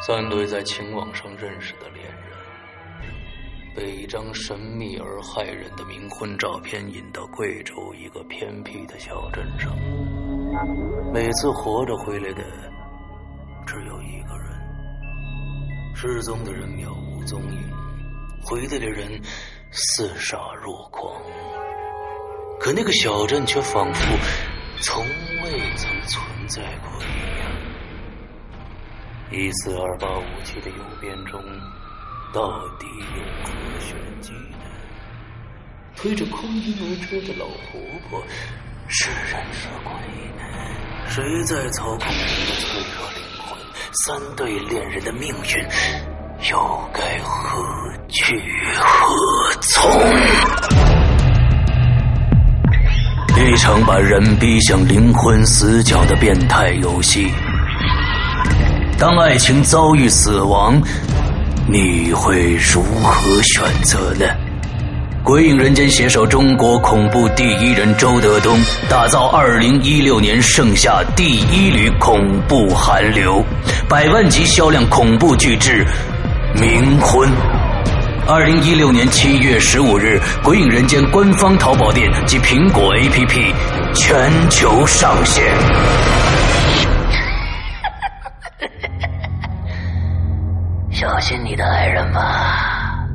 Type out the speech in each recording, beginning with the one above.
三对在情网上认识的恋人，被一张神秘而骇人的冥婚照片引到贵州一个偏僻的小镇上。每次活着回来的只有一个人，失踪的人渺无踪影，回来的人似傻若狂。可那个小镇却仿佛从未曾存在过一样。一四二八五七的邮编中，到底有何玄机呢？推着空婴儿车的老婆婆是人是鬼？谁在操控谁的脆弱灵魂？三对恋人的命运又该何去何从？一场把人逼向灵魂死角的变态游戏。当爱情遭遇死亡，你会如何选择呢？鬼影人间携手中国恐怖第一人周德东，打造二零一六年盛夏第一缕恐怖寒流，百万级销量恐怖巨制《冥婚》。二零一六年七月十五日，鬼影人间官方淘宝店及苹果 APP 全球上线。小心你的爱人吧，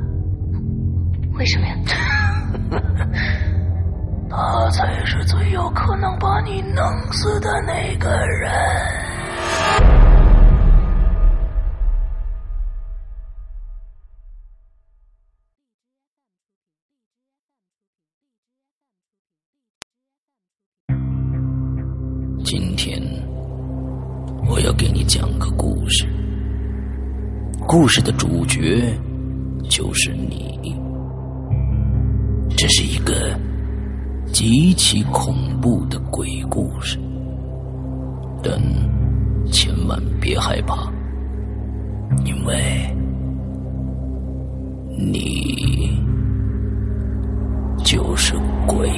为什么呀？他才是最有可能把你弄死的那个人。故事的主角就是你。这是一个极其恐怖的鬼故事，但千万别害怕，因为你就是鬼。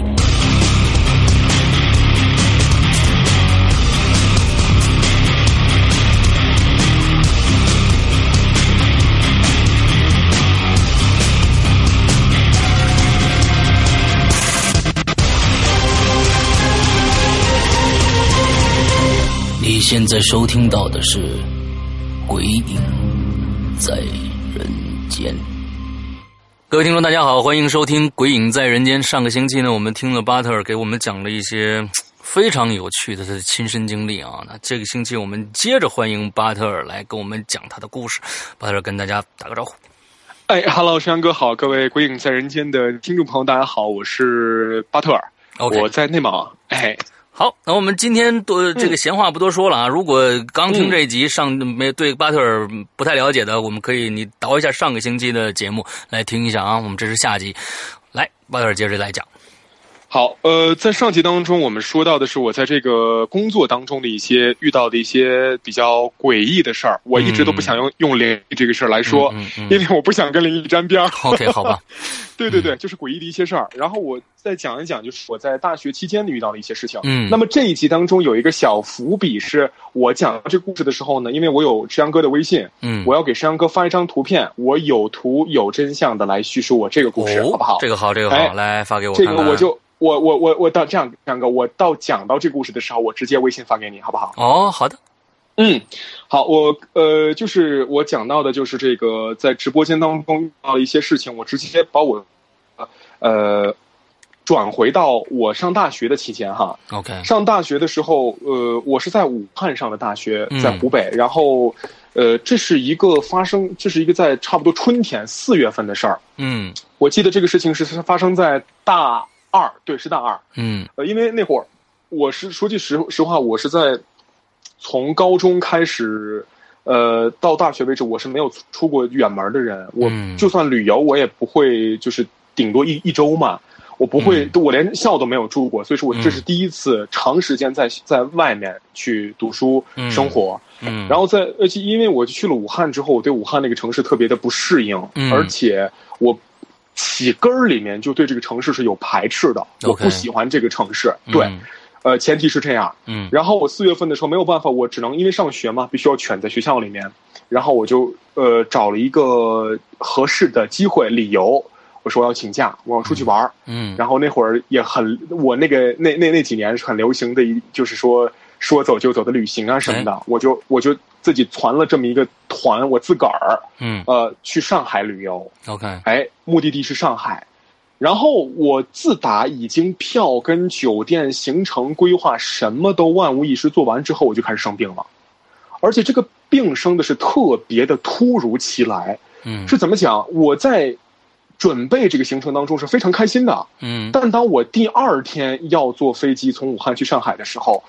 你现在收听到的是《鬼影在人间》。各位听众，大家好，欢迎收听《鬼影在人间》。上个星期呢，我们听了巴特尔给我们讲了一些非常有趣的他的亲身经历啊。那这个星期我们接着欢迎巴特尔来跟我们讲他的故事。巴特尔跟大家打个招呼。哎，Hello，山哥好，各位《鬼影在人间》的听众朋友，大家好，我是巴特尔我在内蒙。哎，好，那我们今天多这个闲话不多说了啊。如果刚听这一集上没对巴特尔不太了解的，我们可以你倒一下上个星期的节目来听一下啊。我们这是下集，来巴特尔接着来讲。好，呃，在上集当中，我们说到的是我在这个工作当中的一些遇到的一些比较诡异的事儿。我一直都不想用用灵异这个事儿来说，嗯嗯嗯因为我不想跟灵异沾边儿。OK，好吧，对对对，就是诡异的一些事儿。然后我再讲一讲，就是我在大学期间遇到的一些事情。嗯那么这一集当中有一个小伏笔，是我讲这个故事的时候呢，因为我有石阳哥的微信，嗯，我要给石阳哥发一张图片，我有图有真相的来叙述我这个故事，哦好不好？这个好，这个好，哎来发给我这看这。个我就我我我我到这样，石阳哥，我到讲到这个故事的时候，我直接微信发给你，好不好？哦，好的，嗯，好，我呃，就是我讲到的，就是这个在直播间当中遇到的一些事情，我直接把我呃转回到我上大学的期间哈。OK，上大学的时候，呃，我是在武汉上的大学嗯，在湖北，然后呃，这是一个发生，这是一个在差不多春天四月份的事儿。嗯我记得这个事情是发生在大二，对，是大二。嗯呃，因为那会儿我是说句实实话，我是在从高中开始，呃，到大学为止，我是没有出出过远门的人。我嗯就算旅游，我也不会就是顶多一一周嘛，我不会，我连校都没有住过，所以说我这是嗯第一次长时间在在外面去读书嗯生活。嗯，然后在而且因为我去了武汉之后，我对武汉那个城市特别的不适应，嗯而且我起根儿里面就对这个城市是有排斥的，我不喜欢这个城市。对，嗯呃，前提是这样。嗯然后我四月份的时候没有办法，我只能因为上学嘛，必须要卷在学校里面，然后我就呃找了一个合适的机会理由，我说我要请假，我要出去玩儿。嗯，然后那会儿也很，我那个那那那几年是很流行的一，就是说说走就走的旅行啊什么的，我就我就自己团了这么一个团，我自个儿嗯。呃去上海旅游，，OK，哎，目的地是上海。然后我自打已经票跟酒店行程规划什么都万无一失做完之后，我就开始生病了，而且这个病生的是特别的突如其来。嗯。是怎么讲？我在准备这个行程当中是非常开心的，嗯。但当我第二天要坐飞机从武汉去上海的时候，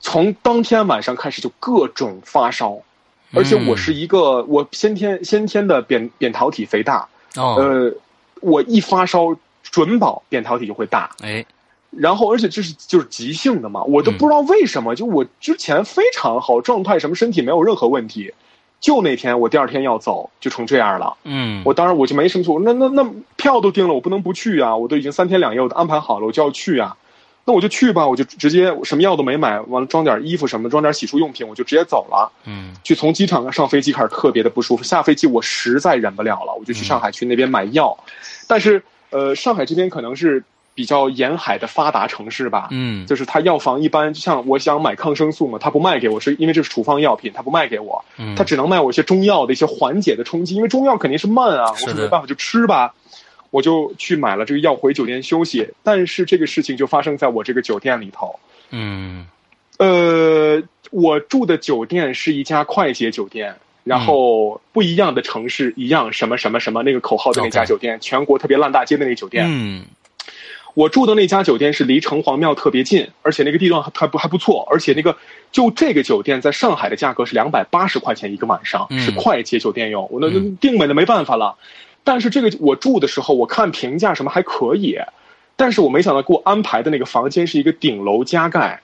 从当天晚上开始就各种发烧，而且我是一个我先天先天的扁扁桃体肥大，哦，呃，我一发烧准保扁桃体就会大，哎，然后而且这是就是急性的嘛，我都嗯不知道为什么，就我之前非常好，状态什么身体没有任何问题，就那天我第二天要走就成这样了。嗯，我当然我就没什么错，那那那票都订了，我不能不去啊！我都已经三天两夜我都安排好了，我就要去啊。那我就去吧，我就直接什么药都没买，完了装点衣服什么，装点洗漱用品，我就直接走了。嗯。去从机场上飞机开始特别的不舒服，下飞机我实在忍不了了，我就去上海去那边买药。但是呃，上海这边可能是比较沿海的发达城市吧，嗯，就是它药房一般，就像我想买抗生素嘛，他不卖给我，是因为这是处方药品，他不卖给我，嗯。它只能卖我一些中药的一些缓解的冲击，因为中药肯定是慢啊，我是没办法就吃吧，我就去买了这个药回酒店休息。但是这个事情就发生在我这个酒店里头，嗯呃，我住的酒店是一家快捷酒店。然后不一样的城市，一样什么什么什么那个口号的那家酒店全国特别烂大街的那个酒店，嗯我住的那家酒店是离城隍庙特别近，而且那个地段还还不还不错，而且那个就这个酒店在上海的价格是两百八十块钱一个晚上，嗯是快捷酒店用，我那那嗯订美的没办法了。但是这个我住的时候，我看评价什么还可以，但是我没想到给我安排的那个房间是一个顶楼加盖，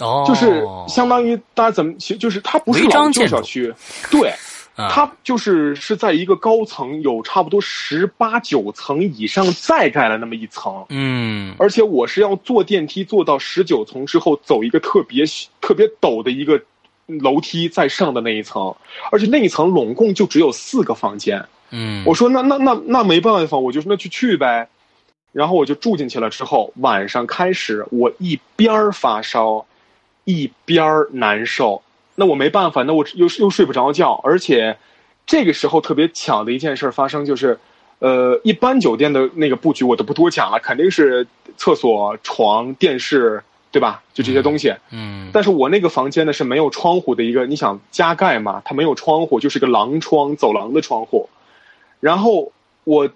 哦，就是相当于大家怎么，其实就是它不是老旧小区，对，啊。它就是是在一个高层有差不多十八九层以上再盖了那么一层，嗯。而且我是要坐电梯坐到十九层之后，走一个特别特别陡的一个楼梯再上的那一层，而且那一层拢共就只有四个房间。嗯，我说那那那那没办法，我就说那去去呗。然后我就住进去了之后，晚上开始我一边儿发烧，一边儿难受。那我没办法，那我又又睡不着觉，而且这个时候特别巧的一件事发生就是，呃，一般酒店的那个布局我都不多讲了，肯定是厕所、床、电视，对吧？就这些东西。嗯但是我那个房间呢是没有窗户的一个，你想加盖嘛，它没有窗户，就是个廊窗，走廊的窗户。然后我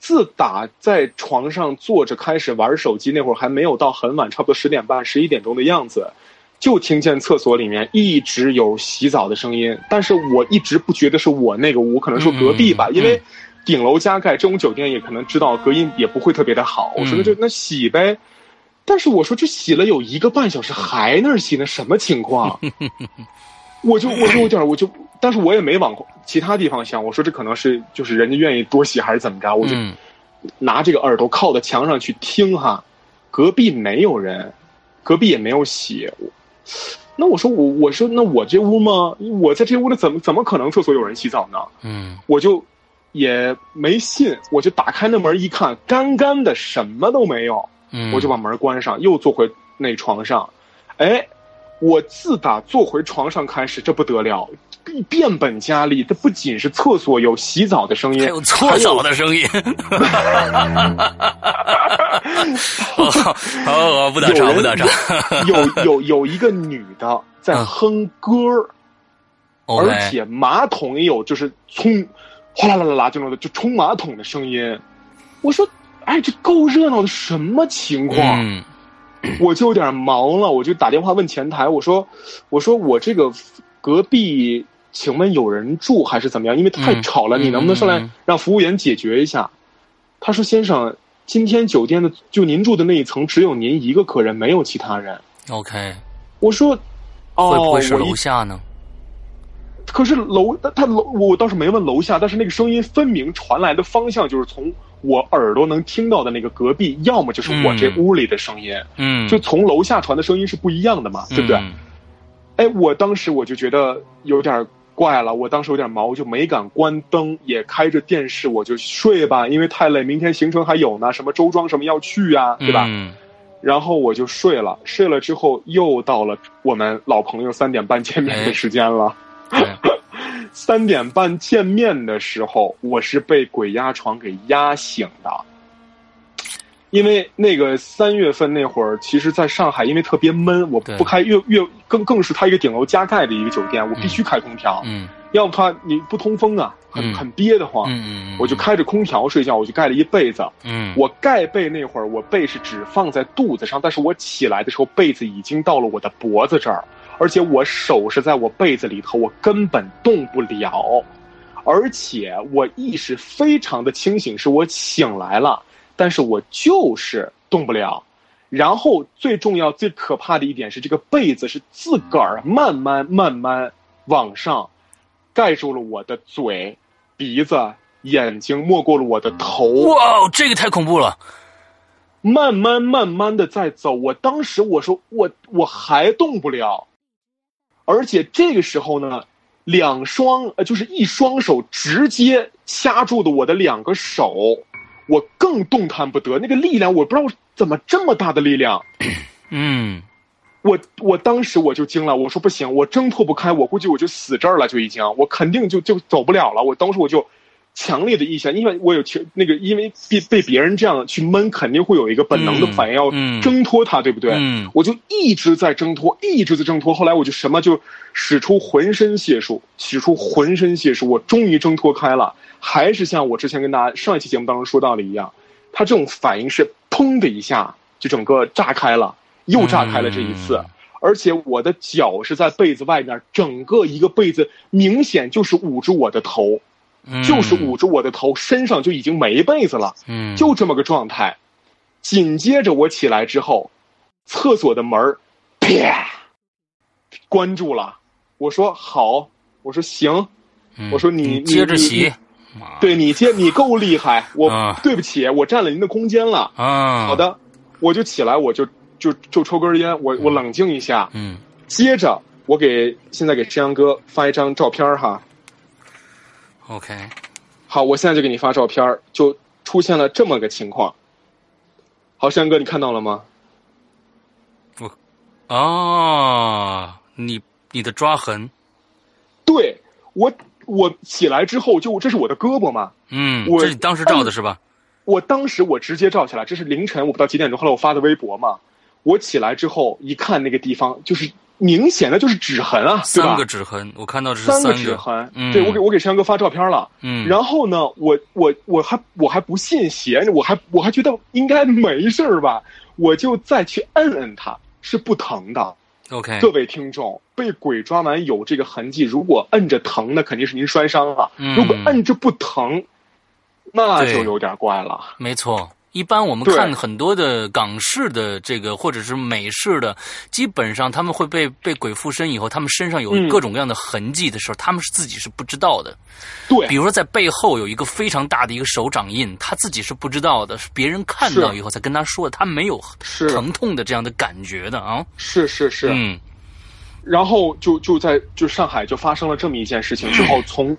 自打在床上坐着开始玩手机，那会儿还没有到很晚，差不多十点半、十一点钟的样子，就听见厕所里面一直有洗澡的声音，但是我一直不觉得是我那个屋，可能说隔壁吧，因为顶楼加盖这种酒店也可能知道隔音也不会特别的好。我说那就嗯那洗呗。但是我说这洗了有一个半小时还那儿洗呢，什么情况？我就我就有点我就，但是我也没往其他地方想。我说这可能是就是人家愿意多洗还是怎么着？我就嗯拿这个耳朵靠在墙上去听哈，隔壁没有人，隔壁也没有洗。我那我说我我说那我这屋吗？我在这屋里怎么怎么可能厕所有人洗澡呢？嗯我就也没信，我就打开那门一看，干干的，什么都没有。嗯，我就把门关上，又坐回那床上。哎，我自打坐回床上开始，这不得了，变本加厉。这不仅是厕所有洗澡的声音，还有搓澡的声音。好好好，不打岔，不打岔。有有有一个女的在嗯哼歌儿，而且马桶也有就是冲，哗啦啦啦啦这种的就冲马桶的声音。我说，哎，这够热闹的，什么情况？嗯我就有点忙了，我就打电话问前台，我说，我说我这个隔壁，请问有人住还是怎么样？因为太嗯吵了，嗯你能不能上来让服务员解决一下？他说：“先生，今天酒店的就您住的那一层只有您一个客人，没有其他人。，OK，” 我说：“哦，会不会是楼下呢？可是楼他他楼我倒是没问楼下，但是那个声音分明传来的方向就是从我耳朵能听到的那个隔壁，要么就是我这屋里的声音，嗯，就从楼下传的声音是不一样的嘛，对不对？嗯哎，我当时我就觉得有点怪了，我当时有点毛，我就没敢关灯，也开着电视，我就睡吧，因为太累，明天行程还有呢，什么周庄什么要去啊，对吧？嗯然后我就睡了，睡了之后又到了我们老朋友三点半见面的时间了。对 三点半见面的时候，我是被鬼压床给压醒的。因为那个三月份那会儿，其实在上海，因为特别闷，我不开越越更更是它一个顶楼加盖的一个酒店，我必须开空调，嗯。要不它你不通风啊，很嗯。很憋得慌。嗯嗯，我就开着空调睡觉，我就盖了一被子。嗯。我盖被那会儿，我被是只放在肚子上，但是我起来的时候，被子已经到了我的脖子这儿，而且我手是在我被子里头，我根本动不了，而且我意识非常的清醒，是我醒来了，但是我就是动不了。然后最重要、最可怕的一点是，这个被子是自个儿慢慢慢慢往上盖住了我的嘴、鼻子、眼睛，没过了我的头。哇，这个太恐怖了，慢慢慢慢的在走。我当时我说我我还动不了，而且这个时候呢，两双呃就是一双手直接掐住的我的两个手，我更动弹不得。那个力量我不知道怎么这么大的力量。嗯我我当时我就惊了，我说不行，我挣脱不开，我估计我就死这儿了，就已经，我肯定就就走不了了。我当时我就强烈的意向，因为我有其那个，因为被被别人这样去闷，肯定会有一个本能的反应，要嗯挣脱它，对不对？嗯我就一直在挣脱，一直在挣脱。后来我就什么就使出浑身解数，使出浑身解数，我终于挣脱开了。还是像我之前跟大家上一期节目当中说到的一样，他这种反应是砰的一下就整个炸开了，又炸开了这一次。嗯而且我的脚是在被子外面，整个一个被子明显就是捂住我的头，嗯，就是捂着我的头，身上就已经没被子了。嗯，就这么个状态。紧接着我起来之后，厕所的门儿啪关住了。我说好，我说行，嗯我说你你接着你洗对你接你够厉害，我、啊对不起，我占了您的空间了。啊，好，的，我就起来，我就就就抽根烟，我我冷静一下。嗯接着我给现在给山羊哥发一张照片哈。，OK，好，我现在就给你发照片儿，就出现了这么个情况。好，山哥，你看到了吗？我哦，你你的抓痕，对我，我起来之后就这是我的胳膊嘛，嗯，我这是你当时照的是吧？我当时我直接照起来，这是凌晨我不知道几点钟，后来我发的微博嘛，我起来之后一看那个地方，就是明显的就是指痕啊，对吧？三个？指痕，我看到三个指痕，嗯。对我给我给山哥发照片了，嗯，然后呢，我我我还我还不信邪，我还我还觉得应该没事儿吧，我就再去摁摁它，是不疼的。OK，各位听众，被鬼抓完有这个痕迹，如果摁着疼，那肯定是您摔伤了；嗯。如果摁着不疼，那就有点怪了。没错。一般我们看很多的港式的这个，或者是美式的，基本上他们会被被鬼附身以后，他们身上有嗯各种各样的痕迹的时候，他们是自己是不知道的。对比，如说在背后有一个非常大的一个手掌印，他自己是不知道的，是别人看到以后才跟他说的，他没有是疼痛的这样的感觉的啊。是是是。嗯然后就就在就上海就发生了这么一件事情之后，从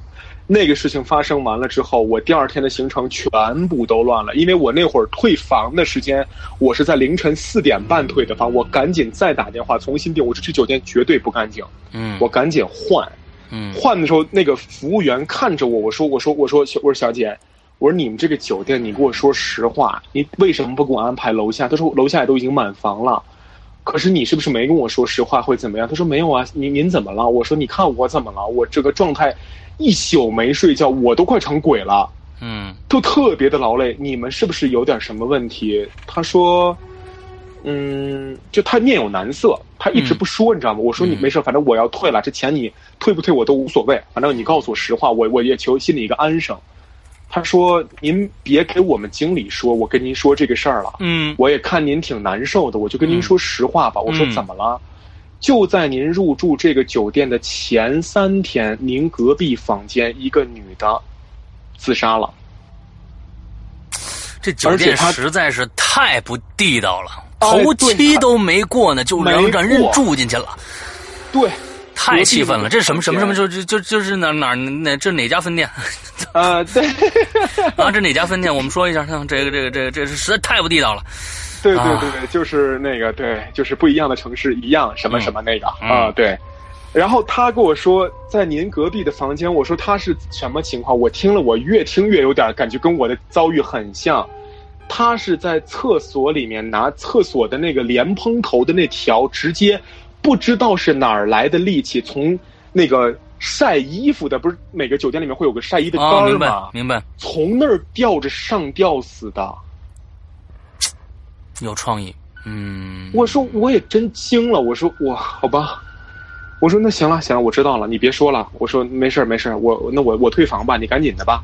那个事情发生完了之后，我第二天的行程全部都乱了，因为我那会儿退房的时间，我是在凌晨四点半退的房，我赶紧再打电话重新订，我说这酒店绝对不干净，嗯，我赶紧换。嗯换的时候，那个服务员看着我，我说：“我说我说小我说小姐，我说你们这个酒店，你给我说实话，你为什么不给我安排楼下？”他说：“楼下也都已经满房了。”可是你是不是没跟我说实话会怎么样？他说没有啊，您您怎么了？我说你看我怎么了？我这个状态一宿没睡觉，我都快成鬼了，嗯都特别的劳累。你们是不是有点什么问题？他说，嗯，就他面有难色，他一直不说，你知道吗？我说你嗯没事，反正我要退了，这钱你退不退我都无所谓，反正你告诉我实话，我我也求心里一个安生。他说：“您别给我们经理说，我跟您说这个事儿了。嗯我也看您挺难受的，我就跟您说实话吧。我说嗯怎么了？就在您入住这个酒店的前三天，您隔壁房间一个女的自杀了。这酒店实在是太不地道了，哎头七都没过呢，就让让人住进去了，对，太气愤了。这是什么什么什么？就就就就就是哪哪哪这哪家分店啊，对，啊？这哪家分店？我们说一下，看这个这个这个这是实在太不地道了。对对啊对对，就是那个对，就是不一样的城市一样什么什么那个嗯啊，对。然后他跟我说，在您隔壁的房间，我说他是什么情况？我听了，我越听越有点感觉跟我的遭遇很像。他是在厕所里面拿厕所的那个莲蓬头的那条，直接不知道是哪儿来的力气，从那个晒衣服的，不是每个酒店里面会有个晒衣的杆啊，明白儿吗？明白，从那儿吊着上吊死的。有创意。嗯，我说我也真惊了，我说哇，好吧，我说那行了行了，我知道了，你别说了。我说没事儿没事儿，我那我我退房吧，你赶紧的吧。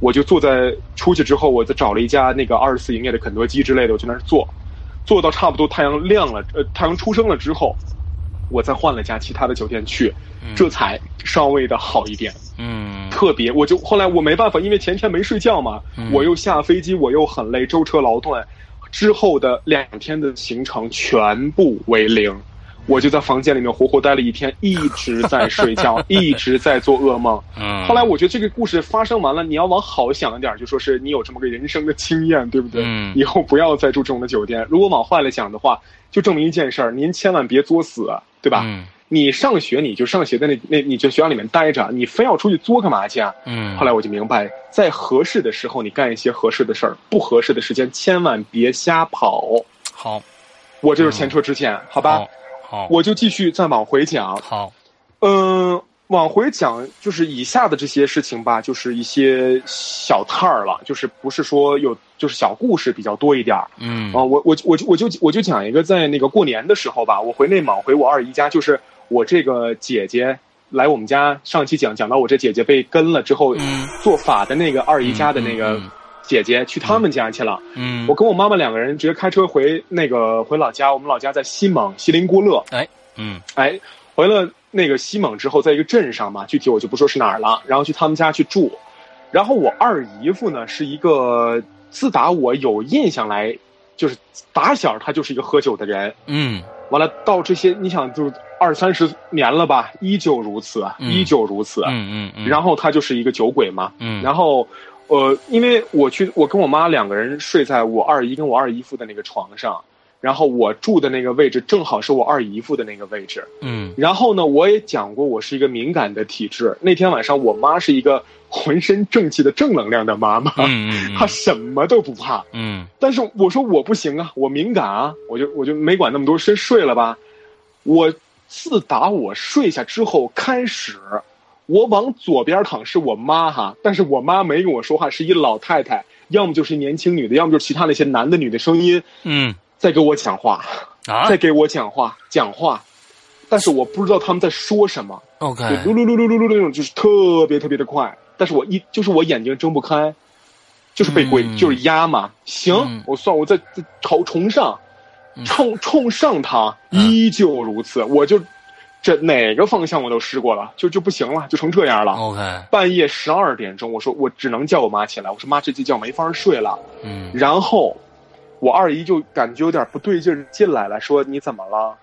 我就坐在出去之后，我再找了一家那个二十四营业的肯德基之类的，我去那儿坐，坐到差不多太阳亮了，呃，太阳出生了之后，我再换了家其他的酒店去，这才稍微的好一点。嗯特别，我就后来我没办法，因为前天没睡觉嘛，嗯我又下飞机，我又很累，舟车劳顿，之后的两天的行程全部为零，我就在房间里面活活待了一天，一直在睡觉，一直在做噩梦。嗯。后来我觉得这个故事发生完了，你要往好想一点，就说是你有这么个人生的经验，对不对？嗯以后不要再住这种的酒店。如果往坏了想的话，就证明一件事儿，您千万别作死，对吧？嗯你上学你就上学在那那你就学校里面待着，你非要出去作干嘛去啊？嗯，后来我就明白，在合适的时候你干一些合适的事儿，不合适的时间千万别瞎跑。好，我这就是前车之鉴，好吧？好，好，我就继续再往回讲。好，嗯，往回讲就是以下的这些事情吧，就是一些小摊儿了，就是不是说有就是小故事比较多一点儿。嗯啊，我我我就我就我就讲一个，在那个过年的时候吧，我回内蒙回我二姨家，就是我这个姐姐来我们家，上期讲讲到我这姐姐被跟了之后，嗯做法的那个二姨家的那个姐姐去他们家去了。嗯，我跟我妈妈两个人直接开车回那个回老家，我们老家在西蒙锡林郭勒。哎，嗯哎，回了那个西蒙之后，在一个镇上嘛，具体我就不说是哪儿了，然后去他们家去住。然后我二姨夫呢是一个自打我有印象来，就是打小他就是一个喝酒的人。嗯完了到这些，你想就二三十年了吧，依旧如此，嗯依旧如此。嗯嗯嗯，然后他就是一个酒鬼嘛。嗯，然后，呃，因为我去，我跟我妈两个人睡在我二姨跟我二姨夫的那个床上，然后我住的那个位置正好是我二姨夫的那个位置。嗯然后呢，我也讲过，我是一个敏感的体质。那天晚上，我妈是一个浑身正气的正能量的妈妈，嗯嗯 她什么都不怕。嗯但是我说我不行啊，我敏感啊，我就我就没管那么多，先睡了吧。我自打我睡下之后开始，我往左边躺是我妈哈，但是我妈没跟我说话，是一老太太，要么就是年轻女的，要么就是其他那些男的女的声音嗯在给我讲话，啊？在给我讲话讲话，但是我不知道他们在说什么，，OK，就噜噜噜噜噜噜噜那种，就是特别特别的快，但是我一就是我眼睛睁不开，就是被鬼、嗯。就是压嘛。行，嗯。我算我在在朝冲上，嗯。冲冲上它，嗯依旧如此，我就这哪个方向我都试过了，就就不行了，就成这样了。OK，半夜十二点钟，我说我只能叫我妈起来，我说妈，这这觉没法睡了。嗯。然后我二姨就感觉有点不对劲儿进来了，说你怎么了？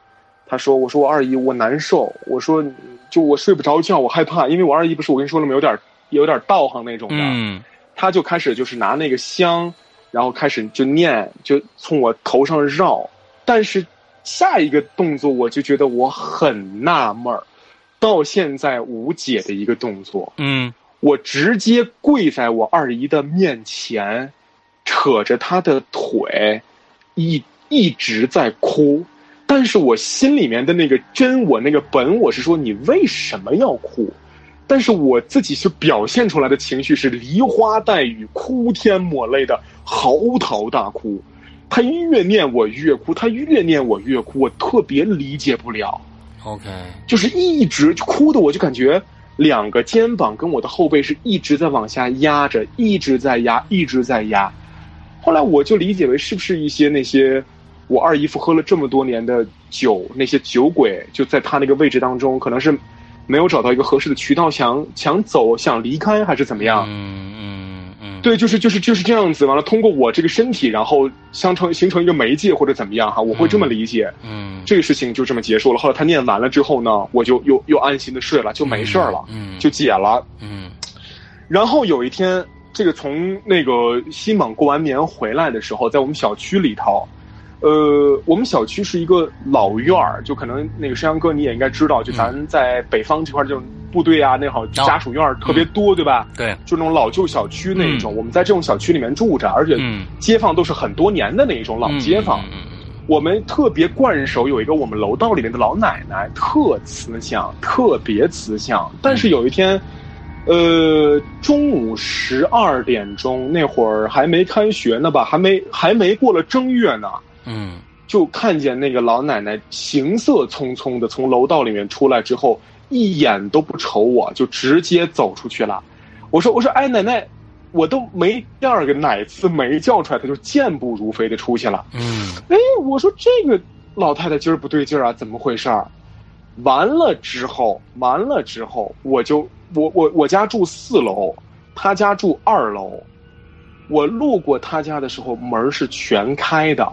她说：“我说我二姨我难受，我说就我睡不着觉，我害怕，因为我二姨不是我跟你说了吗？有点有点道行那种的。嗯她就开始就是拿那个香，然后开始就念，就从我头上绕。但是下一个动作我就觉得我很纳闷儿，到现在无解的一个动作。嗯我直接跪在我二姨的面前，扯着他的腿，一一直在哭。但是我心里面的那个真我那个本我是说你为什么要哭？但是我自己是表现出来的情绪是梨花带雨、哭天抹泪的嚎啕大哭。他越念我越哭，他越念我越哭，我特别理解不了。，OK，就是一直哭的，我就感觉两个肩膀跟我的后背是一直在往下压着，一直在压，一直在压。后来我就理解为是不是一些那些我二姨夫喝了这么多年的酒，那些酒鬼就在他那个位置当中，可能是没有找到一个合适的渠道，想想走，想离开，还是怎么样？嗯嗯嗯，对，就是就是就是这样子。完了，通过我这个身体，然后相成形成一个媒介或者怎么样哈，我会这么理解。嗯，这个事情就这么结束了。后来他念完了之后呢，我就又又安心的睡了，就没事儿了，嗯，就解了。嗯，然后有一天，这个从那个新莽过完年回来的时候，在我们小区里头。呃，我们小区是一个老院儿，就可能那个山羊哥你也应该知道，就咱在北方这块这种部队啊，那好家属院儿特别多，对吧？对，就那种老旧小区那一种，我们在这种小区里面住着，而且街坊都是很多年的那一种老街坊。我们特别惯手有一个我们楼道里面的老奶奶，特慈祥，特别慈祥。但是有一天，呃，中午十二点钟那会儿还没开学呢吧，还没还没过了正月呢。嗯，就看见那个老奶奶行色匆匆的从楼道里面出来之后，一眼都不瞅我，就直接走出去了。我说：“我说，哎，奶奶，我都没第二个奶字没叫出来，她就健步如飞的出去了。”嗯，哎，我说这个老太太今儿不对劲儿啊，怎么回事儿？完了之后，完了之后，我就我我我家住四楼，他家住二楼，我路过他家的时候，门是全开的。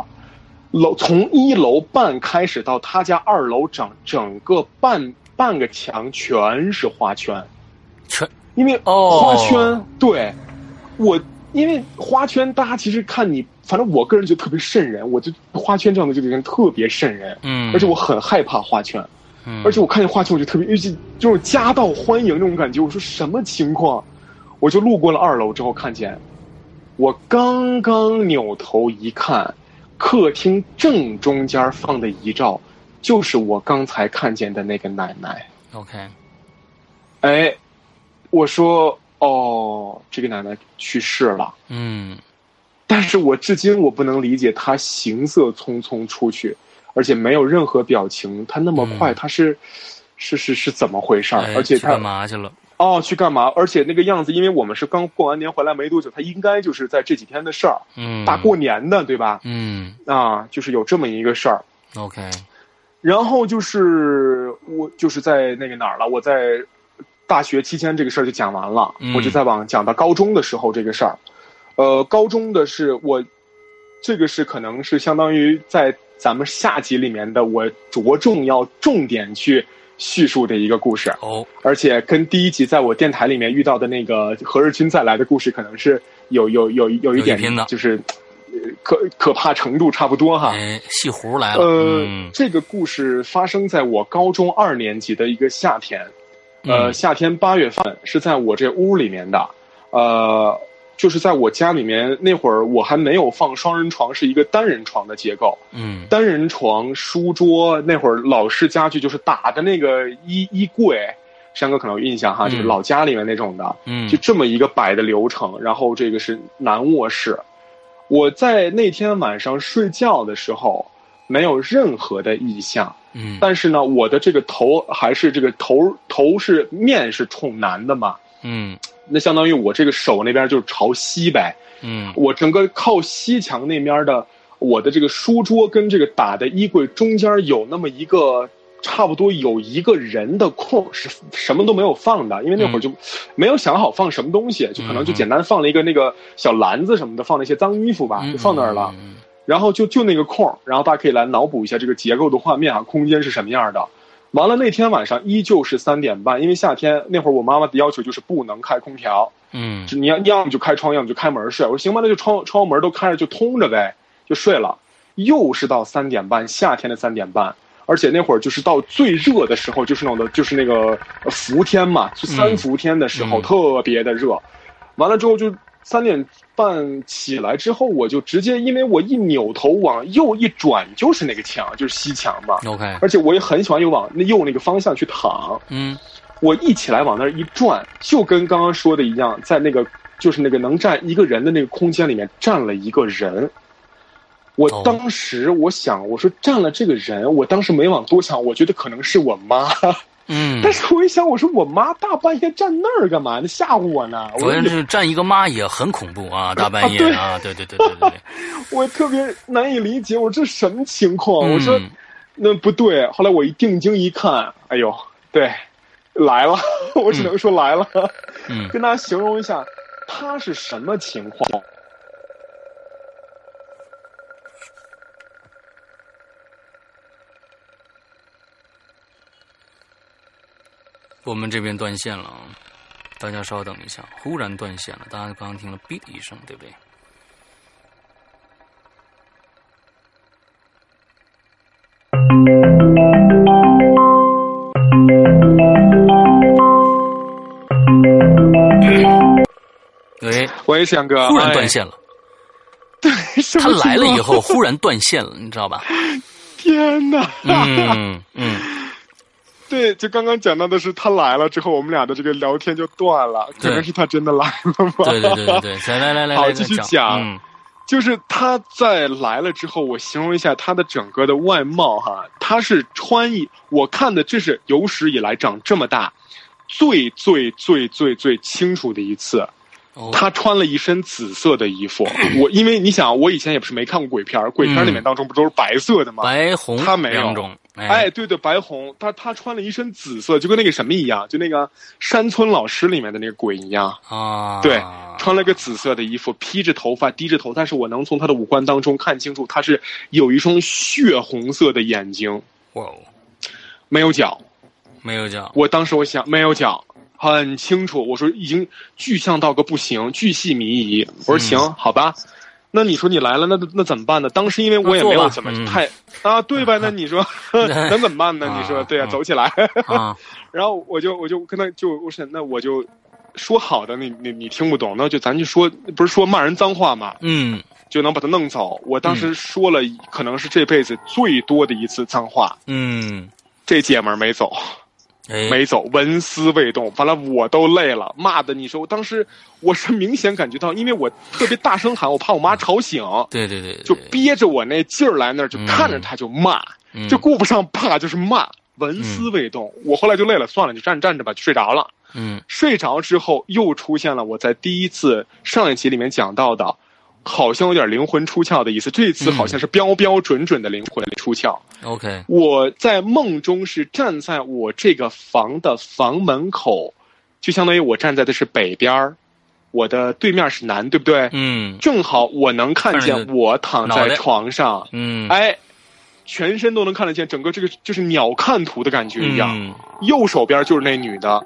楼从一楼半开始到他家二楼整整个半半个墙全是花圈，全因为哦花圈对，我因为花圈大家其实看你，反正我个人就特别瘆人，我就花圈这样的这个人特别瘆人，嗯，而且我很害怕花圈，嗯，而且我看见花圈我就特别，尤其就是夹道欢迎那种感觉，我说什么情况？我就路过了二楼之后看见，我刚刚扭头一看。客厅正中间放的遗照，就是我刚才看见的那个奶奶。OK，哎，我说哦，这个奶奶去世了。嗯，但是我至今我不能理解她行色匆匆出去，而且没有任何表情，他那么快，他是是是是怎么回事儿？而且她干嘛去了？哦，去干嘛？而且那个样子，因为我们是刚过完年回来没多久，他应该就是在这几天的事儿，嗯，大过年的，对吧？嗯，啊，就是有这么一个事儿。OK，然后就是我就是在那个哪儿了？我在大学期间这个事儿就讲完了，嗯、我就再往讲到高中的时候这个事儿。呃，高中的是我，这个是可能是相当于在咱们下集里面的我着重要重点去。叙述的一个故事哦，而且跟第一集在我电台里面遇到的那个何日君再来的故事，可能是有有有有一点就是可可怕程度差不多哈。哎，戏胡来了。呃，嗯、这个故事发生在我高中二年级的一个夏天，呃，嗯、夏天八月份是在我这屋里面的，呃。就是在我家里面那会儿，我还没有放双人床，是一个单人床的结构。嗯，单人床、书桌，那会儿老式家具就是打的那个衣衣柜，山哥可能有印象哈，就是老家里面那种的。嗯，就这么一个摆的流程。然后这个是男卧室，我在那天晚上睡觉的时候没有任何的异象。嗯，但是呢，我的这个头还是这个头头是面是冲南的嘛。嗯。那相当于我这个手那边就是朝西呗，嗯，我整个靠西墙那边的我的这个书桌跟这个打的衣柜中间有那么一个差不多有一个人的空，是什么都没有放的，因为那会儿就没有想好放什么东西，就可能就简单放了一个那个小篮子什么的，放了一些脏衣服吧，就放那儿了。然后就就那个空，然后大家可以来脑补一下这个结构的画面啊，空间是什么样的。完了那天晚上依旧是三点半，因为夏天那会儿我妈妈的要求就是不能开空调，嗯，你要要么就开窗，要么就开门睡。我说行吧，那就窗窗户门都开着，就通着呗，就睡了。又是到三点半，夏天的三点半，而且那会儿就是到最热的时候，就是那种的，就是那个伏天嘛，就三伏天的时候、嗯、特别的热。完了之后就三点半起来之后，我就直接因为我一扭头往右一转，就是那个墙，就是西墙嘛。OK，而且我也很喜欢又往那右那个方向去躺。嗯，我一起来往那儿一转，就跟刚刚说的一样，在那个就是那个能站一个人的那个空间里面站了一个人。我当时我想，我说站了这个人，我当时没往多想，我觉得可能是我妈。嗯，但是我一想，我说我妈大半夜站那儿干嘛呢？吓唬我呢？昨天是站一个妈也很恐怖啊，大半夜啊，对对对对对对，我特别难以理解，我这什么情况？嗯、我说那不对。后来我一定睛一看，哎呦，对，来了，我只能说来了。嗯，跟大家形容一下，他是什么情况？我们这边断线了，啊，大家稍等一下，忽然断线了，大家刚刚听了“哔”一声，对不对？喂，喂，翔哥，忽然断线了。对，他来了以后忽然断线了，你知道吧？天哪！嗯嗯，对，就刚刚讲到的是他来了之后，我们俩的这个聊天就断了，可能是他真的来了吧？对对对对对，来来来，好，继续讲。就是他在来了之后，我形容一下他的整个的外貌哈，他是穿一，我看的这是有史以来长这么大最最最最最清楚的一次。他穿了一身紫色的衣服，我因为你想，我以前也不是没看过鬼片鬼片里面当中不都是白色的吗？白红，他没有。哎，对对，白红，他他穿了一身紫色，就跟那个什么一样，就那个山村老师里面的那个鬼一样啊。对，穿了个紫色的衣服，披着头发，低着头，但是我能从他的五官当中看清楚，他是有一双血红色的眼睛。哇哦，没有脚，没有脚。我当时我想，没有脚。很清楚，我说已经具象到个不行，巨细靡遗。我说行，好吧，那你说你来了，那那怎么办呢？当时因为我也没有怎么太啊，对吧？那 你说 能怎么办呢？你说对呀，走起来。然后我就我就跟他就我说那我就说好的，你你你听不懂，那就咱就说不是说骂人脏话嘛，嗯，就能把他弄走。我当时说了，可能是这辈子最多的一次脏话，嗯，这姐们儿没走。没走，纹丝未动。完了，我都累了，骂的你说，我当时我是明显感觉到，因为我特别大声喊，我怕我妈吵醒。对对对，就憋着我那劲儿来那儿，就看着他就骂，就顾不上怕，就是骂，纹丝未动。我后来就累了，算了，就站站着吧，就睡着了。嗯，睡着之后又出现了我在第一次上一集里面讲到的。好像有点灵魂出窍的意思，这次好像是标标准准的灵魂出窍。OK，我在梦中是站在我这个房的房门口，就相当于我站在的是北边儿，我的对面是南，对不对？嗯，正好我能看见我躺在床上，嗯，哎，全身都能看得见，整个这个就是鸟瞰图的感觉一样。右手边就是那女的。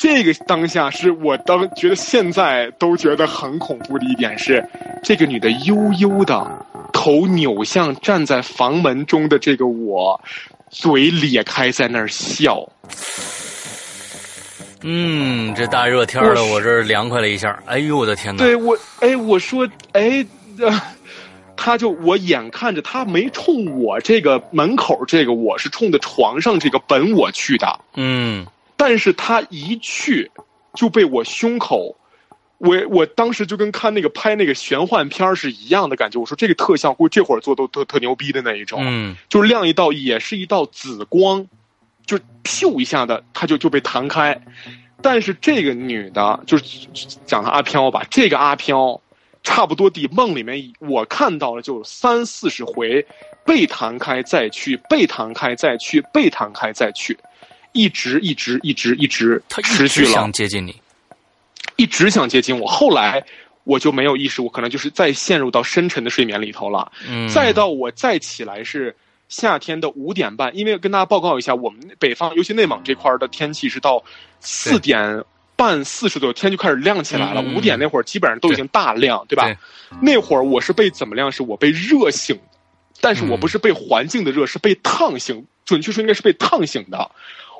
这个当下是我当觉得现在都觉得很恐怖的一点是，这个女的悠悠的头扭向站在房门中的这个我，嘴咧开在那儿笑。嗯，这大热天的，我这凉快了一下。哎呦，我的天哪！对我，哎，我说，哎，他就我眼看着他没冲我这个门口这个，我是冲着床上这个本我去的。嗯。但是他一去，就被我胸口，我我当时就跟看那个拍那个玄幻片是一样的感觉。我说这个特效，估计这会儿做都特特牛逼的那一种，嗯，就是亮一道，也是一道紫光，就咻一下的，他就就被弹开。但是这个女的，就是讲她阿飘吧，这个阿飘，差不多地梦里面我看到了就三四十回，被弹开再去，被弹开再去，被弹开再去。一直一直一直一直持续了，想接近你，一直想接近我。后来我就没有意识，我可能就是再陷入到深沉的睡眠里头了。嗯，再到我再起来是夏天的五点半，因为跟大家报告一下，我们北方尤其内蒙这块的天气是到四点半四十左右天就开始亮起来了。五点那会儿基本上都已经大亮，对吧？那会儿我是被怎么亮？是我被热醒，但是我不是被环境的热，是被烫醒。准确说应该是被烫醒的。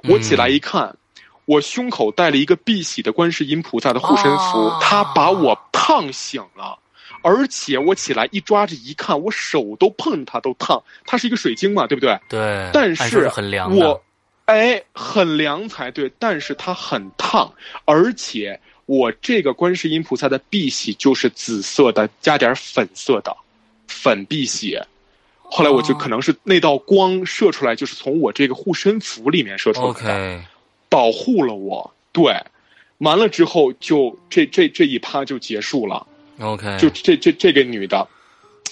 我起来一看，我胸口戴了一个碧玺的观世音菩萨的护身符，他把我烫醒了，而且我起来一抓着一看，我手都碰它都烫，它是一个水晶嘛，对不对？对。但是很凉。我，哎，很凉才对，但是它很烫，而且我这个观世音菩萨的碧玺就是紫色的，加点粉色的粉碧玺。后来我就可能是那道光射出来，就是从我这个护身符里面射出来的，保护了我。对，完了之后就这这这一趴就结束了。OK，就这这这个女的，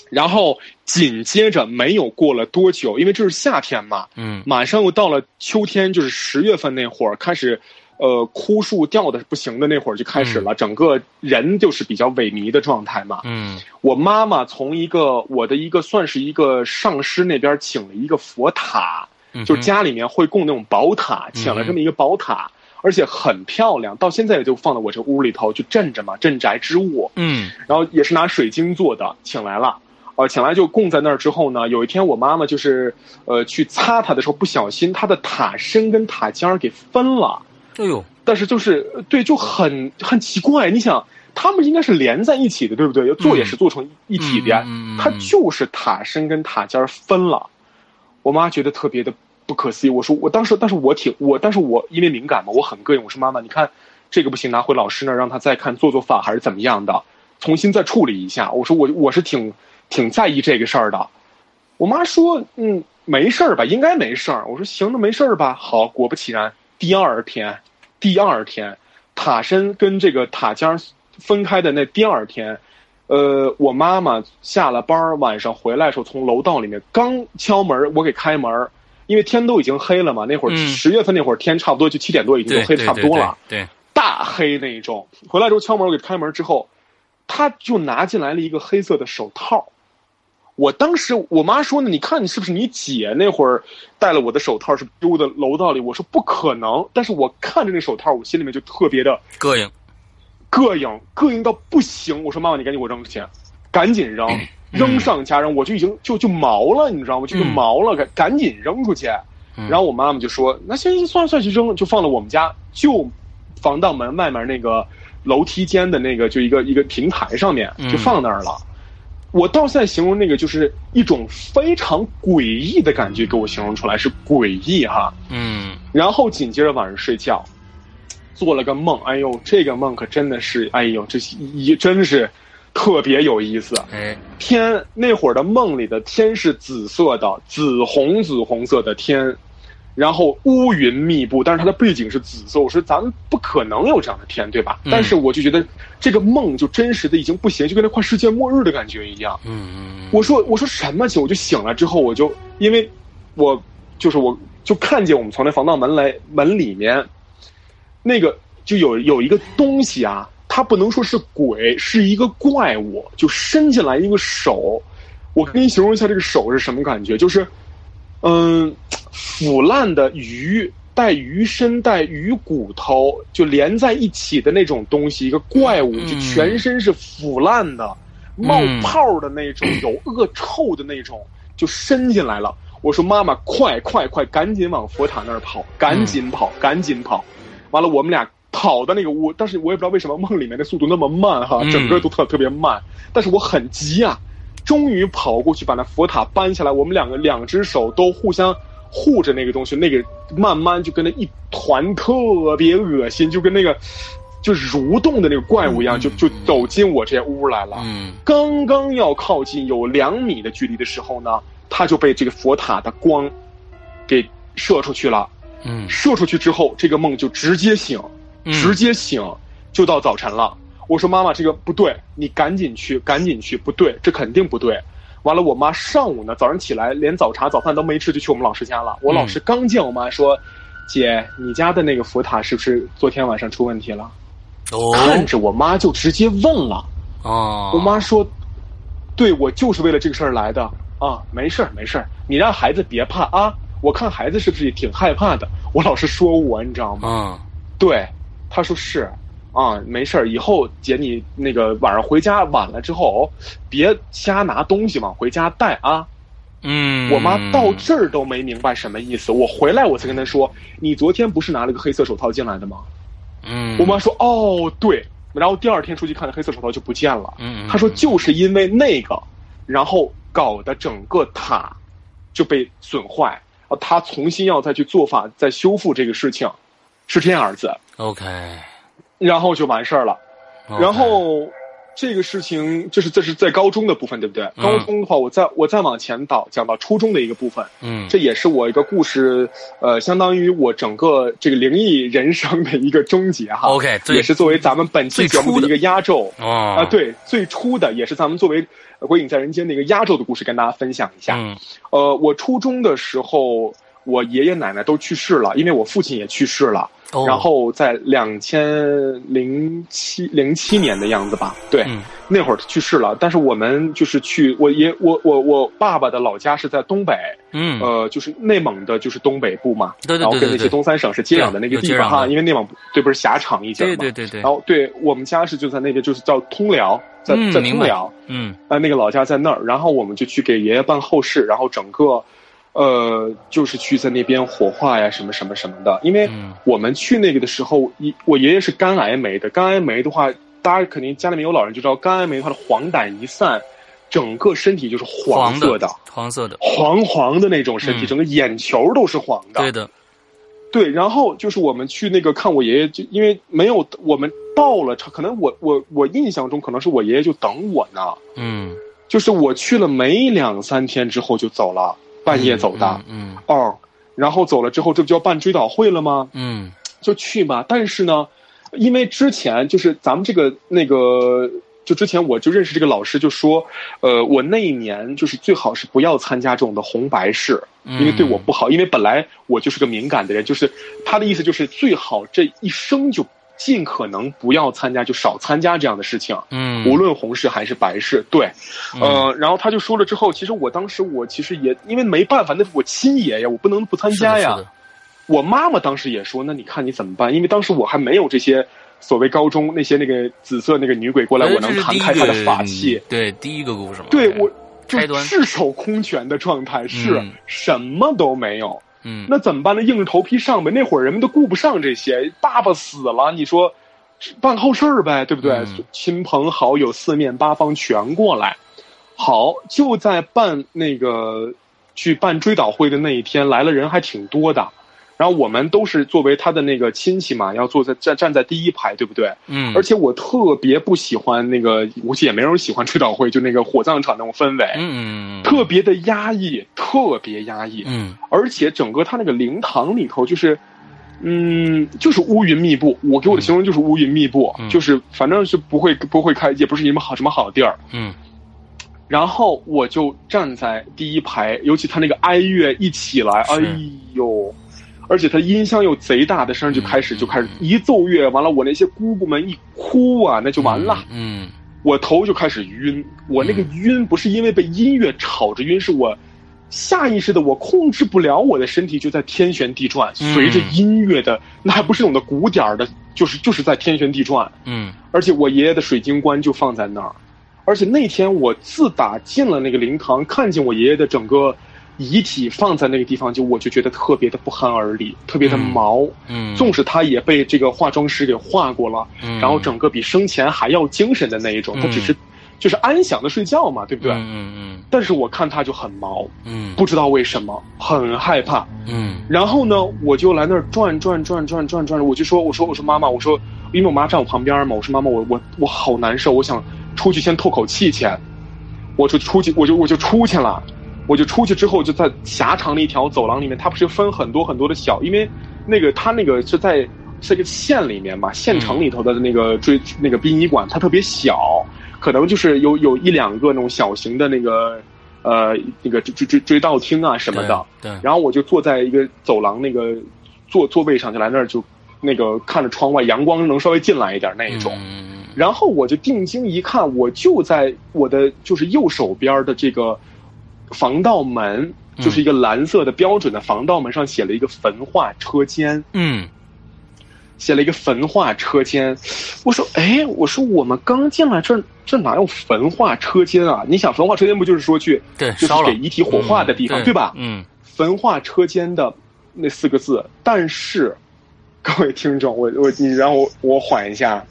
然后紧接着没有过了多久，因为这是夏天嘛，嗯，马上又到了秋天，就是十月份那会儿开始，呃枯树掉的不行的那会儿就开始了，整个人就是比较萎靡的状态嘛。嗯我妈妈从一个我的一个算是一个上师那边请了一个佛塔，嗯，就家里面会供那种宝塔，请了这么一个宝塔，而且很漂亮，到现在也就放在我这屋里头，就镇着嘛，镇宅之物。嗯然后也是拿水晶做的，请来了。呃，请来就供在那儿之后呢，有一天我妈妈就是呃去擦它的时候，不小心它的塔身跟塔尖儿给分了。哎呦，但是就是呃对，就很很奇怪。你想，他们应该是连在一起的，对不对？要做也是做成一体的呀。它就是塔身跟塔尖儿分了。我妈觉得特别的不可思议。我说我当时，但是我挺我，但是我因为敏感嘛，我很膈应。我说妈妈，你看这个不行，拿回老师那儿让他再看做做法还是怎么样的，重新再处理一下。我说我我是挺挺在意这个事儿的。我妈说嗯没事儿吧，应该没事儿。我说行，那没事儿吧。好，果不其然，第二天第二天塔身跟这个塔尖儿分开的那第二天。呃，我妈妈下了班儿晚上回来的时候，从楼道里面刚敲门，我给开门儿，因为天都已经黑了嘛。那会儿嗯十月份那会儿天差不多就七点多，已经黑差不多了，对，对大黑那一种。回来之后敲门，我给开门之后，他就拿进来了一个黑色的手套。我当时我妈说呢，你看你是不是你姐那会儿戴了我的手套是丢的楼道里？我说不可能，但是我看着那手套，我心里面就特别的膈应，膈应，膈应到不行。我说妈妈，你赶紧给我扔出去，赶紧扔，扔上加扔，我就已经就就毛了，你知道吗？就毛了，赶赶紧扔出去。嗯然后我妈妈就说：“那行行，算了算了，就扔了，就放到我们家就防盗门外面那个楼梯间的那个就一个一个平台上面，嗯就放那儿了。我到现在形容那个就是一种非常诡异的感觉，给我形容出来是诡异哈。嗯然后紧接着晚上睡觉，做了个梦，哎呦，这个梦可真的是，哎呦，这一真是特别有意思。哎天那会儿的梦里的天是紫色的，紫红紫红色的天，然后乌云密布，但是它的背景是紫色。我说咱们不可能有这样的天，对吧？嗯但是我就觉得这个梦就真实的已经不行，就跟那快世界末日的感觉一样。嗯嗯，我说我说什么情？我就醒了之后，我就因为我就是我就看见我们从那防盗门来门里面，那个就有有一个东西啊，它不能说是鬼，是一个怪物，就伸进来一个手。我跟你形容一下这个手是什么感觉，就是嗯，腐烂的鱼。带鱼身、带鱼骨头，就连在一起的那种东西，一个怪物，就全身是腐烂的，冒泡的那种，有恶臭的那种，就伸进来了。我说：“妈妈，快快快，赶紧往佛塔那儿跑，赶紧跑，赶紧跑！”完了，我们俩跑到那个屋，但是我也不知道为什么梦里面的速度那么慢哈，整个都特特别慢，但是我很急啊，终于跑过去把那佛塔搬下来，我们两个两只手都互相。护着那个东西，那个慢慢就跟那一团特别恶心，就跟那个就蠕动的那个怪物一样，就就走进我这屋来了。嗯，刚刚要靠近有两米的距离的时候呢，他就被这个佛塔的光给射出去了。嗯，射出去之后，这个梦就直接醒，直接醒，就到早晨了。我说妈妈，这个不对，你赶紧去，赶紧去，不对，这肯定不对。完了，我妈上午呢，早上起来连早茶、早饭都没吃，就去我们老师家了。我老师刚见我妈说：“姐，你家的那个佛塔是不是昨天晚上出问题了？”哦，看着我妈就直接问了。哦，我妈说：“对，我就是为了这个事儿来的啊，没事儿没事儿，你让孩子别怕啊。我看孩子是不是也挺害怕的？”我老师说我，你知道吗？嗯，对，他说是。啊，没事儿，以后姐你那个晚上回家晚了之后，别瞎拿东西往回家带啊。嗯，我妈到这儿都没明白什么意思，我回来我才跟她说，你昨天不是拿了个黑色手套进来的吗？嗯，我妈说哦对，然后第二天出去看，的黑色手套就不见了。嗯，她说就是因为那个，然后搞得整个塔就被损坏，啊，她重新要再去做法再修复这个事情，是这样子。OK。然后就完事儿了，然后这个事情就是这是在高中的部分，对不对？嗯、高中的话，我再我再往前倒讲到初中的一个部分，嗯，这也是我一个故事，呃，相当于我整个这个灵异人生的一个终结哈。OK，也是作为咱们本期节目的一个压轴啊、呃，对，最初的也是咱们作为《鬼影在人间》的一个压轴的故事，跟大家分享一下。嗯，呃，我初中的时候。我爷爷奶奶都去世了，因为我父亲也去世了。哦，然后在两千零七零七年的样子吧，对，嗯。那会儿去世了。但是我们就是去，我爷我我我爸爸的老家是在东北，嗯，呃，就是内蒙的，就是东北部嘛，对对对然后跟那些东三省是接壤的那个地方哈，因为内蒙对不是狭长一些嘛，对对对对，然后对我们家是就在那个就是叫通辽，在在通辽，嗯呃，那个老家在那儿，然后我们就去给爷爷办后事，然后整个，呃，就是去在那边火化呀，什么什么什么的。因为嗯我们去那个的时候，一我爷爷是肝癌没的，肝癌没的话，大家肯定家里面有老人就知道，肝癌没的话，黄疸一散，整个身体就是黄黄色的，黄色的，黄黄的那种身体，嗯整个眼球都是黄的。对的，对，然后就是我们去那个看我爷爷，就因为没有我们到了，可能我我我印象中可能是我爷爷就等我呢。嗯，就是我去了没两三天之后就走了，半夜走的。嗯哦，然后走了之后，这不就要办追悼会了吗？嗯就去嘛。但是呢，因为之前就是咱们这个那个，就之前我就认识这个老师，就说，呃，我那一年就是最好是不要参加这种的红白事，嗯，因为对我不好。因为本来我就是个敏感的人，就是他的意思就是最好这一生就尽可能不要参加，就少参加这样的事情。嗯，无论红事还是白事，对，嗯。呃，然后他就说了之后，其实我当时我其实也因为没办法，那是我亲爷爷，我不能不参加呀。我妈妈当时也说，那你看你怎么办？因为当时我还没有这些所谓高中那些那个紫色那个女鬼过来，我能弹开她的法器。对，第一个故事嘛，对我就赤手空拳的状态，是嗯。什么都没有。嗯，那怎么办呢？硬着头皮上呗。那会儿人们都顾不上这些，爸爸死了，你说办后事儿呗，对不对？嗯亲朋好友四面八方全过来。好，就在办那个去办追悼会的那一天，来了人还挺多的。然后我们都是作为他的那个亲戚嘛，要坐在站站在第一排，对不对？嗯，而且我特别不喜欢那个，估计也没人喜欢追悼会，就那个火葬场那种氛围，嗯特别的压抑，特别压抑。嗯而且整个他那个灵堂里头就是，嗯，就是乌云密布。我给我的形容就是乌云密布，嗯就是反正是不会不会开，也不是什么好什么好地儿。嗯然后我就站在第一排，尤其他那个哀乐一起来，是哎呦！而且他音箱又贼大的声就开始嗯就开始一奏乐，完了我那些姑姑们一哭啊，那就完了。嗯我头就开始晕，我那个晕不是因为被音乐吵着晕，是我下意识的我控制不了我的身体就在天旋地转，嗯。随着音乐的，那还不是那种的鼓点儿的，就是就是在天旋地转，嗯。而且我爷爷的水晶棺就放在那儿，而且那天我自打进了那个灵堂，看见我爷爷的整个遗体放在那个地方，就我就觉得特别的不寒而栗，特别的嗯毛。嗯，纵使他也被这个化妆师给画过了，嗯然后整个比生前还要精神的那一种，他只是就是安详的睡觉嘛，对不对？嗯嗯但是我看他就很毛，嗯不知道为什么很害怕。嗯然后呢，我就来那儿转转转转转转，我就说，我说我说妈妈，我说因为我妈站我旁边嘛，我说妈妈，我我我好难受，我想出去先透口气去。我就出去，我就我就出去了，我就出去之后就在狭长的一条走廊里面，它不是分很多很多的小，因为那个它那个是在这个县里面嘛，县城里头的那个追那个殡仪馆，它特别小，可能就是有有一两个那种小型的那个呃那个追追追追悼厅啊什么的。对，对然后我就坐在一个走廊那个座座位上，就来那儿就那个看着窗外，阳光能稍微进来一点那一种。嗯然后我就定睛一看，我就在我的就是右手边的这个防盗门，嗯就是一个蓝色的标准的防盗门上写了一个焚化车间，嗯写了一个焚化车间。我说，哎，我说我们刚进来这这哪有焚化车间啊？你想焚化车间不就是说去对，就是烧给遗体火化的地方，嗯对吧？嗯焚化车间的那四个字，但是各位听众，我我你让我我缓一下，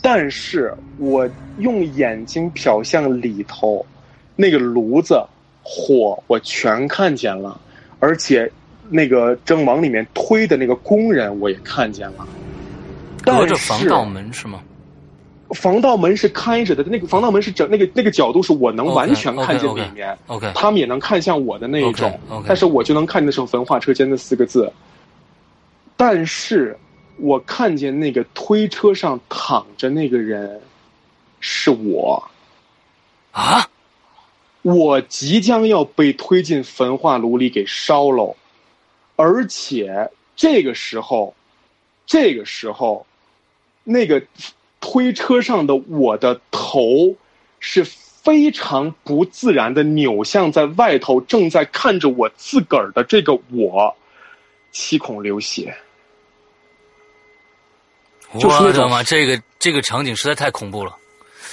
但是我用眼睛瞟向里头，那个炉子火我全看见了，而且那个正往里面推的那个工人我也看见了，隔着但是防盗门是吗？防盗门是开着的，那个防盗门是整那个那个角度是我能完全看见里面。OK，他们也能看向我的那一种 OK，OK 但是我就能看见的是“焚化车间”的四个字。但是我看见那个推车上躺着那个人，是我，啊，我即将要被推进焚化炉里给烧喽。而且这个时候，这个时候，那个推车上的我的头是非常不自然的扭向在外头，正在看着我自个儿的这个我，七孔流血。就是那种我的妈，这个这个场景实在太恐怖了。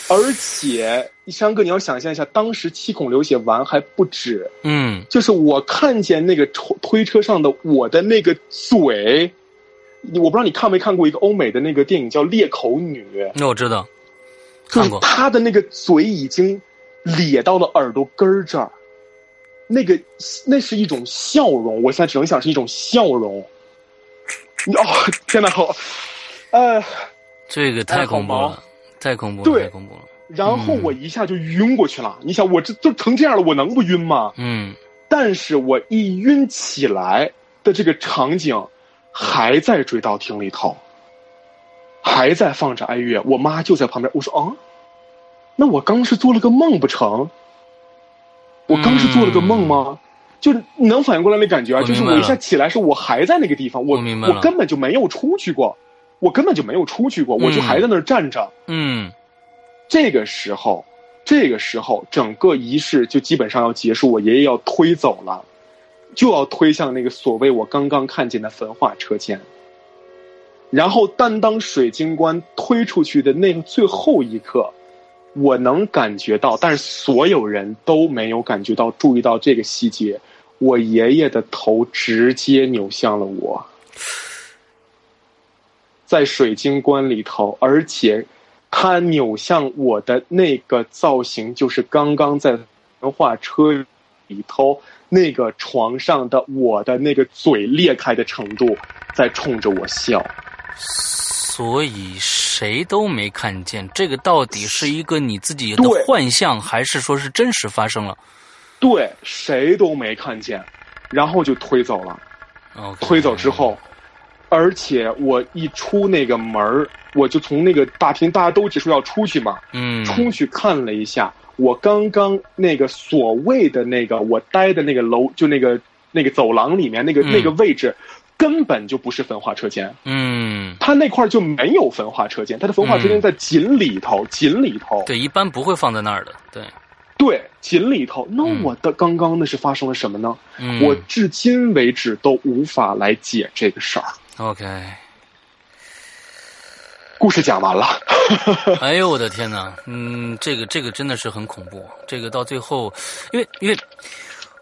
而且，山哥，你要想象一下，当时七孔流血完还不止，嗯。就是我看见那个推推车上的我的那个嘴，我不知道你看没看过一个欧美的那个电影叫《裂口女》，那我知道，就是看过。她的那个嘴已经咧到了耳朵根儿这儿，那个那是一种笑容，我现在只能想是一种笑容。哦，天哪，好，呃，这个太恐怖了，太恐怖了，对太恐怖了。然后我一下就晕过去了。你想，我这都成这样了，我能不晕吗？嗯但是我一晕起来的这个场景，还在追悼厅里头，还在放着哀乐，我妈就在旁边。我说：“啊，那我刚是做了个梦不成？我刚是做了个梦吗？”就是你能反应过来那感觉啊，就是我一下起来时，我还在那个地方，我我根本就没有出去过，我根本就没有出去过，我就嗯还在那儿站着。嗯这个时候，这个时候，整个仪式就基本上要结束，我爷爷要推走了，就要推向那个所谓我刚刚看见的焚化车间。然后，但当水晶棺推出去的那最后一刻，我能感觉到，但是所有人都没有感觉到、注意到这个细节。我爷爷的头直接扭向了我，在水晶棺里头，而且他扭向我的那个造型，就是刚刚在文化车里头那个床上的我的那个嘴裂开的程度，在冲着我笑。所以谁都没看见，这个到底是一个你自己的对幻象，还是说是真实发生了对，谁都没看见，然后就推走了。推走之后，而且我一出那个门儿我就从那个大厅，大家都结束要出去嘛，嗯，出去看了一下，我刚刚那个所谓的那个我待的那个楼，就那个那个走廊里面那个、嗯。那个位置，根本就不是焚化车间，嗯，它那块儿就没有焚化车间，它的焚化车间在井里头，井里头，对，一般不会放在那儿的，对，对，井里头。那嗯我的刚刚那是发生了什么呢？嗯，我至今为止都无法来解这个事儿。OK，故事讲完了，哎呦我的天哪，嗯，这个这个真的是很恐怖，这个到最后，因为因为。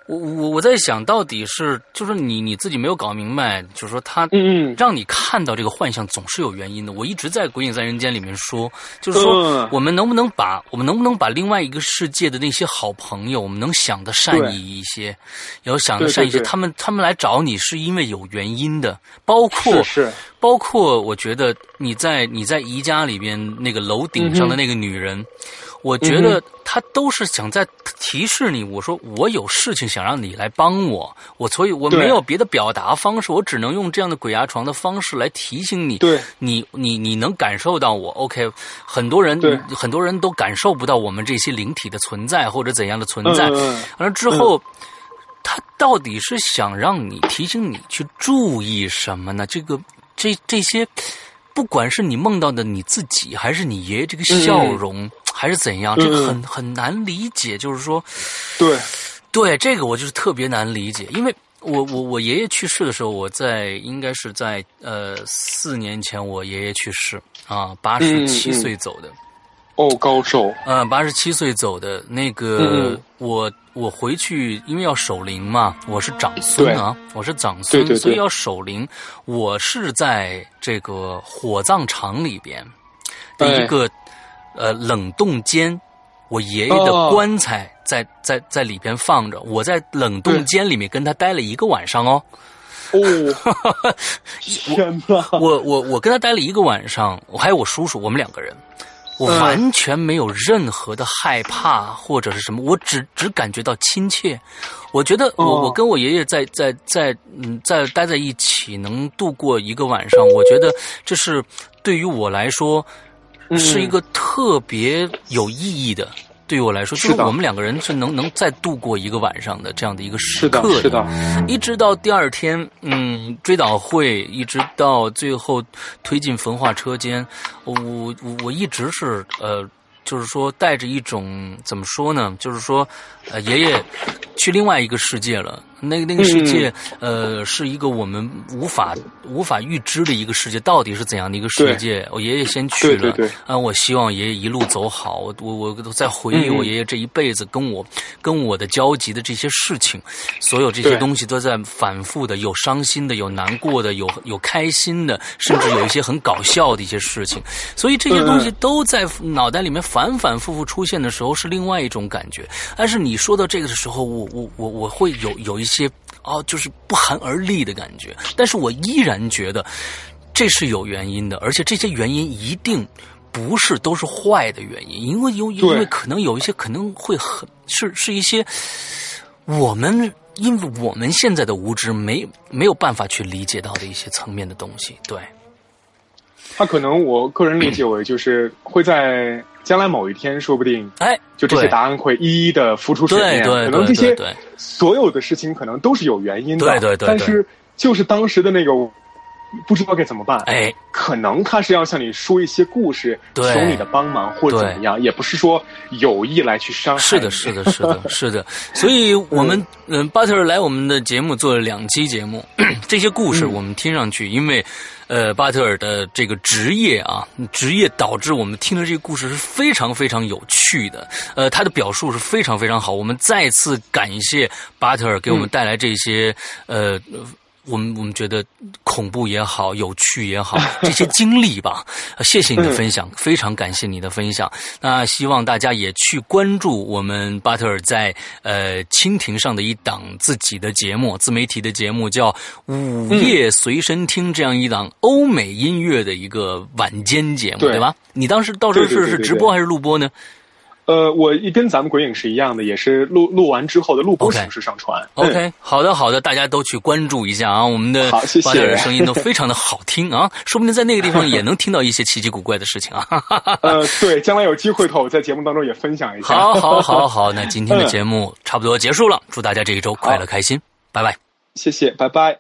我我我在想到底是就是你你自己没有搞明白，就是说他嗯让你看到这个幻象总是有原因的。我一直在《鬼影在人间》里面说，就是说嗯。我们能不能把我们能不能把另外一个世界的那些好朋友，我们能想的善意一些，也要想的善意一些。对。他们他们来找你是因为有原因的，包括是是，包括我觉得你在你在宜家里边那个楼顶上的那个女人，我觉得他都是想在提示你，我说我有事情想让你来帮我，我所以我没有别的表达方式，我只能用这样的鬼压床的方式来提醒你，对。你你你能感受到我，OK，很多人很多人都感受不到我们这些灵体的存在或者怎样的存在，嗯嗯完了之后，他到底是想让你提醒你去注意什么呢？这个这这些，不管是你梦到的你自己，还是你爷爷这个笑容，还是怎样，这个很很难理解。就是说，对，对这个我就是特别难理解，因为我我我爷爷去世的时候，我在应该是在呃四年前，我爷爷去世啊，八十七岁走的。哦，高寿，嗯，八十七岁走的那个，嗯我我回去，因为要守灵嘛，我是长孙啊，我是长孙，对对对所以要守灵。我是在这个火葬场里边的一个、呃冷冻间，我爷爷的哦棺材在、在在里边放着，我在冷冻间里面跟他待了一个晚上哦。哦，天哪！我我我跟他待了一个晚上，我还有我叔叔，我们两个人，我嗯完全没有任何的害怕或者是什么，我只只感觉到亲切。我觉得我、哦我跟我爷爷在在在嗯在待在一起，能度过一个晚上，我觉得这是对于我来说嗯是一个特别有意义的对于我来说，就是我们两个人是能能再度过一个晚上的这样的一个时刻的，是的，一直到第二天，嗯，追悼会，一直到最后推进焚化车间，我我我一直是呃。就是说，带着一种怎么说呢？就是说，呃，爷爷去另外一个世界了。那个那个世界，呃，是一个我们无法无法预知的一个世界，到底是怎样的一个世界？我爷爷先去了，啊，我希望爷爷一路走好。我我我在回忆我爷爷这一辈子跟我跟我的交集的这些事情，所有这些东西都在反复的，有伤心的，有难过的，有有开心的，甚至有一些很搞笑的一些事情。所以这些东西都在脑袋里面反反复复出现的时候，是另外一种感觉。但是你说到这个的时候，我我我我会有有一。一些哦，就是不寒而栗的感觉，但是我依然觉得这是有原因的，而且这些原因一定不是都是坏的原因，因为有因为可能有一些可能会很是是一些我们因为我们现在的无知没没有办法去理解到的一些层面的东西，对。他可能我个人理解为就是会在。将来某一天，说不定，哎，就这些答案会一一的浮出水面。可能这些所有的事情，可能都是有原因的。对对对。但是，就是当时的那个不知道该怎么办。哎，可能他是要向你说一些故事，求你的帮忙，或者怎么样，也不是说有意来去伤害。是的，是的，是的，是的。所以我们嗯，巴特尔来我们的节目做了两期节目，这些故事我们听上去，因为。呃，巴特尔的这个职业啊，职业导致我们听的这个故事是非常非常有趣的。呃，他的表述是非常非常好。我们再次感谢巴特尔给我们带来这些呃。我们我们觉得恐怖也好，有趣也好，这些经历吧，谢谢你的分享，非常感谢你的分享。那希望大家也去关注我们巴特尔在呃蜻蜓上的一档自己的节目，自媒体的节目叫《午夜随身听》，这样一档欧美音乐的一个晚间节目，对吧？你当时到时候是是直播还是录播呢？呃，我一跟咱们鬼影是一样的，也是录录完之后的录播形式上传。OK，好的好的，大家都去关注一下啊，我们的巴特尔的声音都非常的好听啊，说不定在那个地方也能听到一些奇奇古怪的事情啊。呃，对，将来有机会的话我在节目当中也分享一下。好，好，好，好，那今天的节目差不多结束了，祝大家这一周快乐开心，拜拜。谢谢，拜拜。